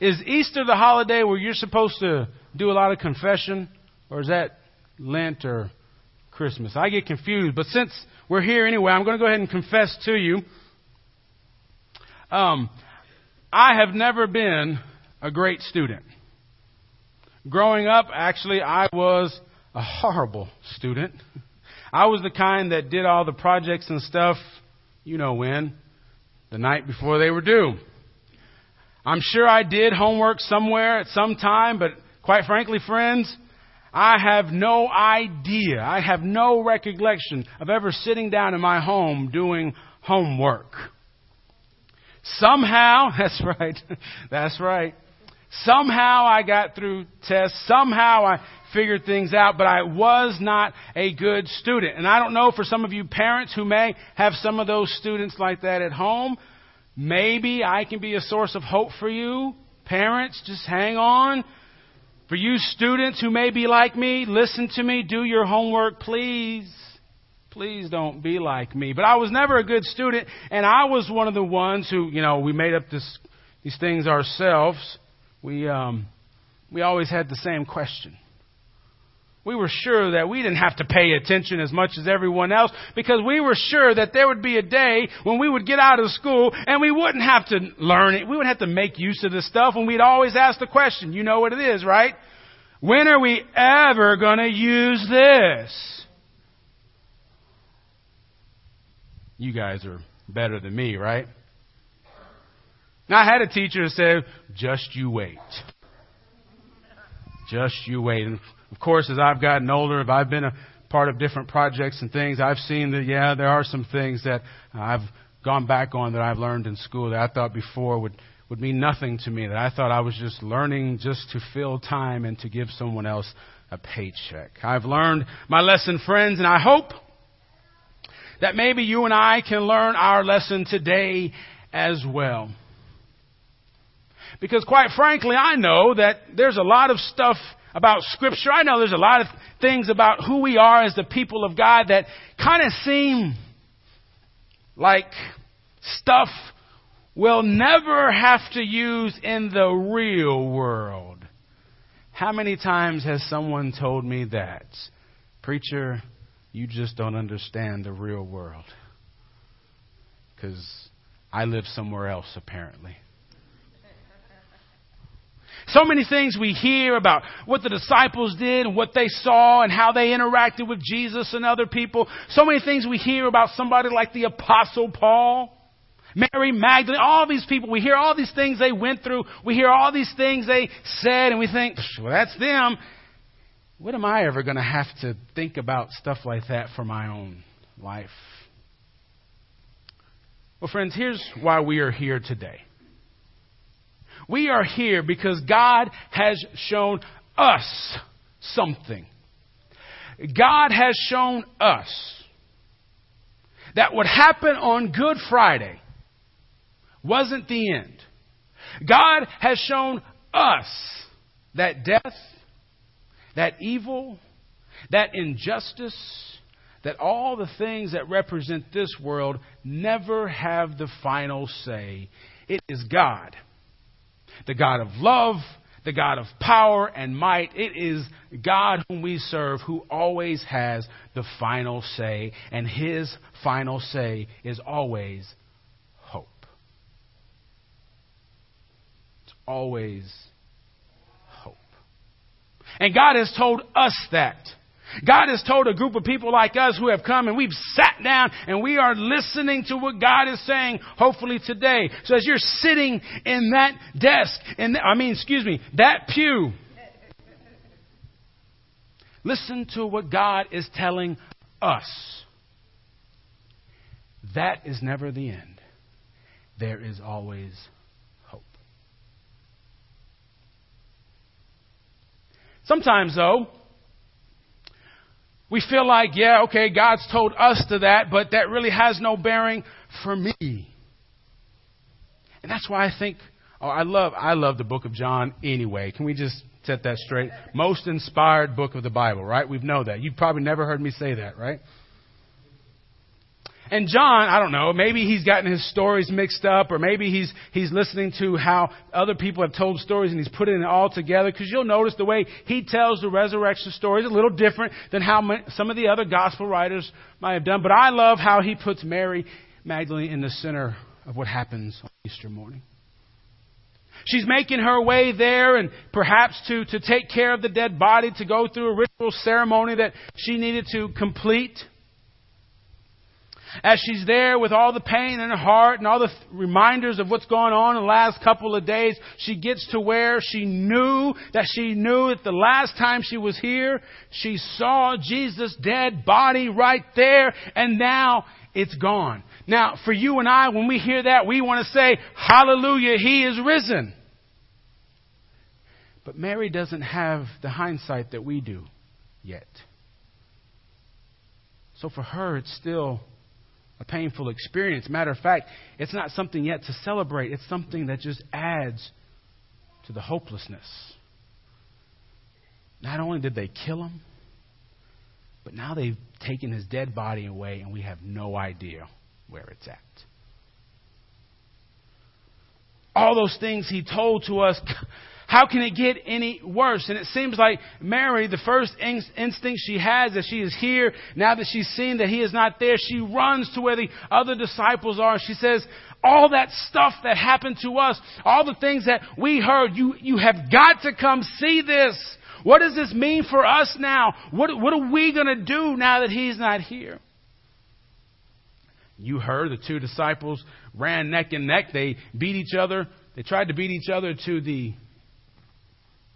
is Easter the holiday where you're supposed to do a lot of confession, or is that Lent or Christmas? I get confused, but since we're here anyway, I'm going to go ahead and confess to you. Um, I have never been a great student. Growing up, actually, I was a horrible student. I was the kind that did all the projects and stuff, you know when, the night before they were due. I'm sure I did homework somewhere at some time, but quite frankly, friends, I have no idea, I have no recollection of ever sitting down in my home doing homework. Somehow, that's right, that's right. Somehow I got through tests. Somehow I figured things out, but I was not a good student. And I don't know for some of you parents who may have some of those students like that at home, maybe I can be a source of hope for you. Parents, just hang on. For you students who may be like me, listen to me, do your homework, please. Please don't be like me. But I was never a good student, and I was one of the ones who, you know, we made up this, these things ourselves we, um, we always had the same question. We were sure that we didn't have to pay attention as much as everyone else because we were sure that there would be a day when we would get out of school and we wouldn't have to learn it. We wouldn't have to make use of this stuff and we'd always ask the question. You know what it is, right? When are we ever going to use this? You guys are better than me, right? Now, I had a teacher who said, just you wait. Just you wait. And of course, as I've gotten older, if I've been a part of different projects and things, I've seen that, yeah, there are some things that I've gone back on that I've learned in school that I thought before would, would mean nothing to me, that I thought I was just learning just to fill time and to give someone else a paycheck. I've learned my lesson, friends, and I hope that maybe you and I can learn our lesson today as well. Because quite frankly, I know that there's a lot of stuff about scripture. I know there's a lot of things about who we are as the people of God that kind of seem like stuff we'll never have to use in the real world. How many times has someone told me that? Preacher, you just don't understand the real world. Because I live somewhere else, apparently. So many things we hear about what the disciples did and what they saw and how they interacted with Jesus and other people. So many things we hear about somebody like the apostle Paul. Mary Magdalene, all these people, we hear all these things they went through. We hear all these things they said and we think, well, that's them. What am I ever going to have to think about stuff like that for my own life? Well, friends, here's why we are here today. We are here because God has shown us something. God has shown us that what happened on Good Friday wasn't the end. God has shown us that death, that evil, that injustice, that all the things that represent this world never have the final say. It is God the God of love, the God of power and might. It is God whom we serve who always has the final say, and his final say is always hope. It's always hope. And God has told us that. God has told a group of people like us who have come and we've sat down and we are listening to what God is saying, hopefully today. So as you're sitting in that desk, and I mean, excuse me, that pew, listen to what God is telling us. That is never the end. There is always hope. Sometimes, though, we feel like, yeah, okay, God's told us to that, but that really has no bearing for me. And that's why I think, oh, I love, I love the book of John anyway. Can we just set that straight? Most inspired book of the Bible, right? We've know that. You've probably never heard me say that, right? And John, I don't know, maybe he's gotten his stories mixed up, or maybe he's, he's listening to how other people have told stories and he's putting it all together, because you'll notice the way he tells the resurrection story is a little different than how some of the other gospel writers might have done. But I love how he puts Mary Magdalene in the center of what happens on Easter morning. She's making her way there and perhaps to, to take care of the dead body, to go through a ritual ceremony that she needed to complete as she's there with all the pain in her heart and all the reminders of what's going on in the last couple of days, she gets to where she knew that she knew that the last time she was here, she saw Jesus' dead body right there, and now it's gone. Now, for you and I, when we hear that, we want to say, Hallelujah, He is risen. But Mary doesn't have the hindsight that we do yet. So for her, it's still a painful experience. Matter of fact, it's not something yet to celebrate, it's something that just adds to the hopelessness. Not only did they kill him, but now they've taken his dead body away and we have no idea where it's at. All those things he told to us how can it get any worse? And it seems like Mary, the first instinct she has that she is here, now that she's seen that he is not there, she runs to where the other disciples are. She says, all that stuff that happened to us, all the things that we heard, you, you have got to come see this. What does this mean for us now? What, what are we going to do now that he's not here? You heard the two disciples ran neck and neck. They beat each other. They tried to beat each other to the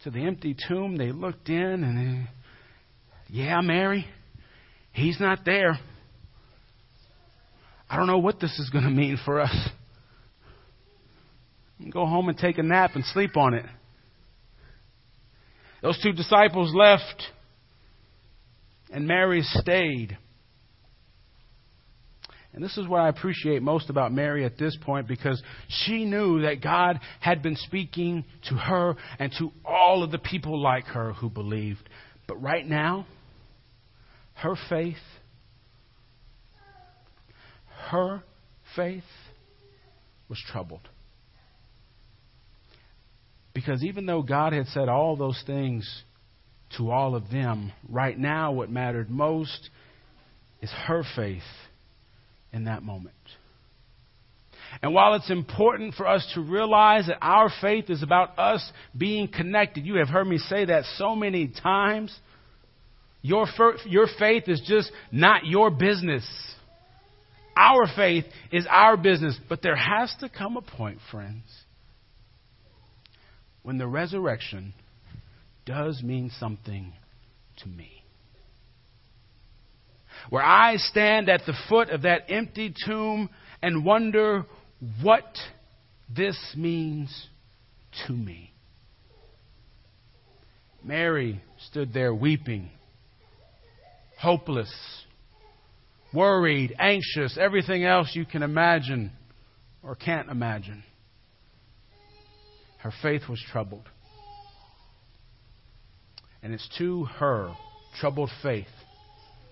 to the empty tomb. They looked in and they, yeah, Mary, he's not there. I don't know what this is going to mean for us. Go home and take a nap and sleep on it. Those two disciples left, and Mary stayed. And this is what I appreciate most about Mary at this point because she knew that God had been speaking to her and to all of the people like her who believed. But right now, her faith, her faith was troubled. Because even though God had said all those things to all of them, right now what mattered most is her faith in that moment. And while it's important for us to realize that our faith is about us being connected, you have heard me say that so many times. Your, your faith is just not your business. Our faith is our business. But there has to come a point, friends, when the resurrection does mean something to me where I stand at the foot of that empty tomb and wonder what this means to me. Mary stood there weeping, hopeless, worried, anxious, everything else you can imagine or can't imagine. Her faith was troubled. And it's to her troubled faith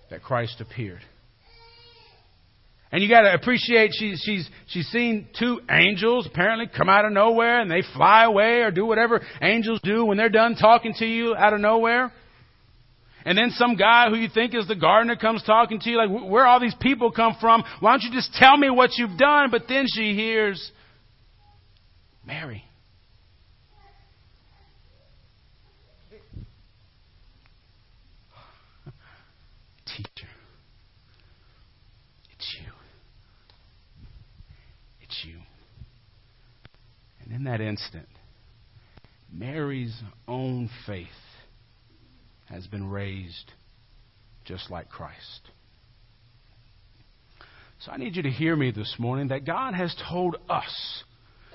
that Christ appeared. And you got to appreciate she's she's she's seen two angels apparently come out of nowhere and they fly away or do whatever angels do when they're done talking to you out of nowhere. And then some guy who you think is the gardener comes talking to you like where all these people come from? Why don't you just tell me what you've done? But then she hears Mary. And in that instant, Mary's own faith has been raised just like Christ. So I need you to hear me this morning that God has told us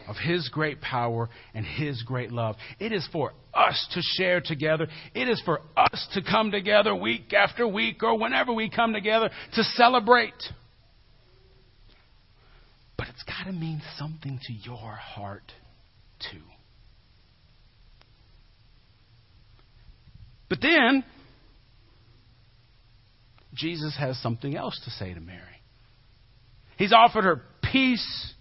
of His great power and His great love. It is for us to share together. It is for us to come together week after week or whenever we come together to celebrate. But it's got to mean something to your heart too. But then, Jesus has something else to say to Mary. He's offered her peace.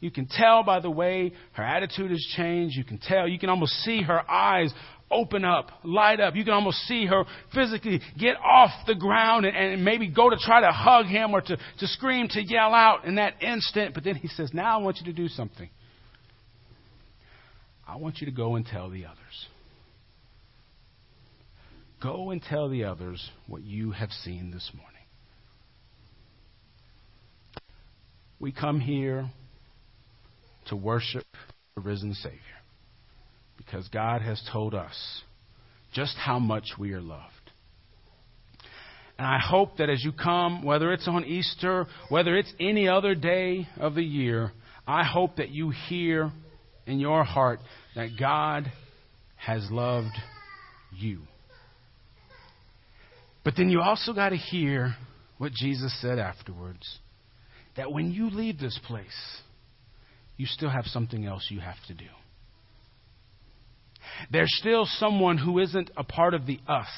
You can tell by the way her attitude has changed. You can tell. You can almost see her eyes open up, light up. You can almost see her physically get off the ground and, and, maybe go to try to hug him or to, to scream, to yell out in that instant. But then he says, Now I want you to do something. I want you to go and tell the others. Go and tell the others what you have seen this morning. We come here to worship the risen Savior because God has told us just how much we are loved. And I hope that as you come, whether it's on Easter, whether it's any other day of the year, I hope that you hear in your heart that God has loved you. But then you also got to hear what Jesus said afterwards that when you leave this place, you still have something else you have to do. There's still someone who isn't a part of the us.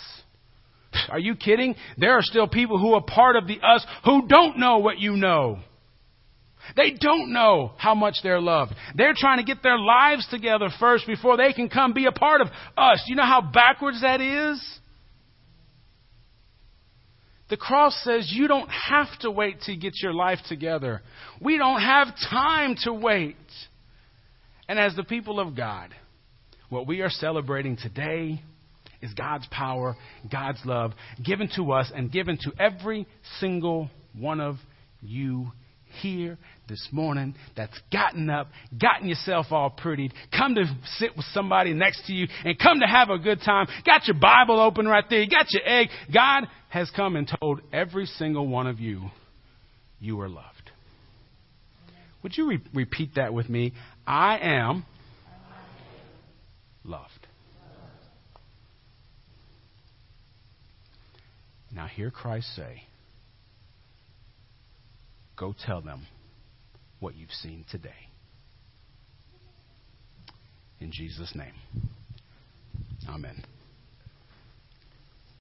Are you kidding? There are still people who are part of the us who don't know what you know. They don't know how much they're loved. They're trying to get their lives together first before they can come be a part of us. You know how backwards that is? The cross says you don't have to wait to get your life together. We don't have time to wait. And as the people of God, what we are celebrating today is God's power, God's love given to us and given to every single one of you here this morning that's gotten up, gotten yourself all prettied, come to sit with somebody next to you, and come to have a good time. Got your Bible open right there, you got your egg. God has come and told every single one of you, you are loved. Would you re- repeat that with me? I am loved. Now, hear Christ say, Go tell them what you've seen today. In Jesus' name. Amen.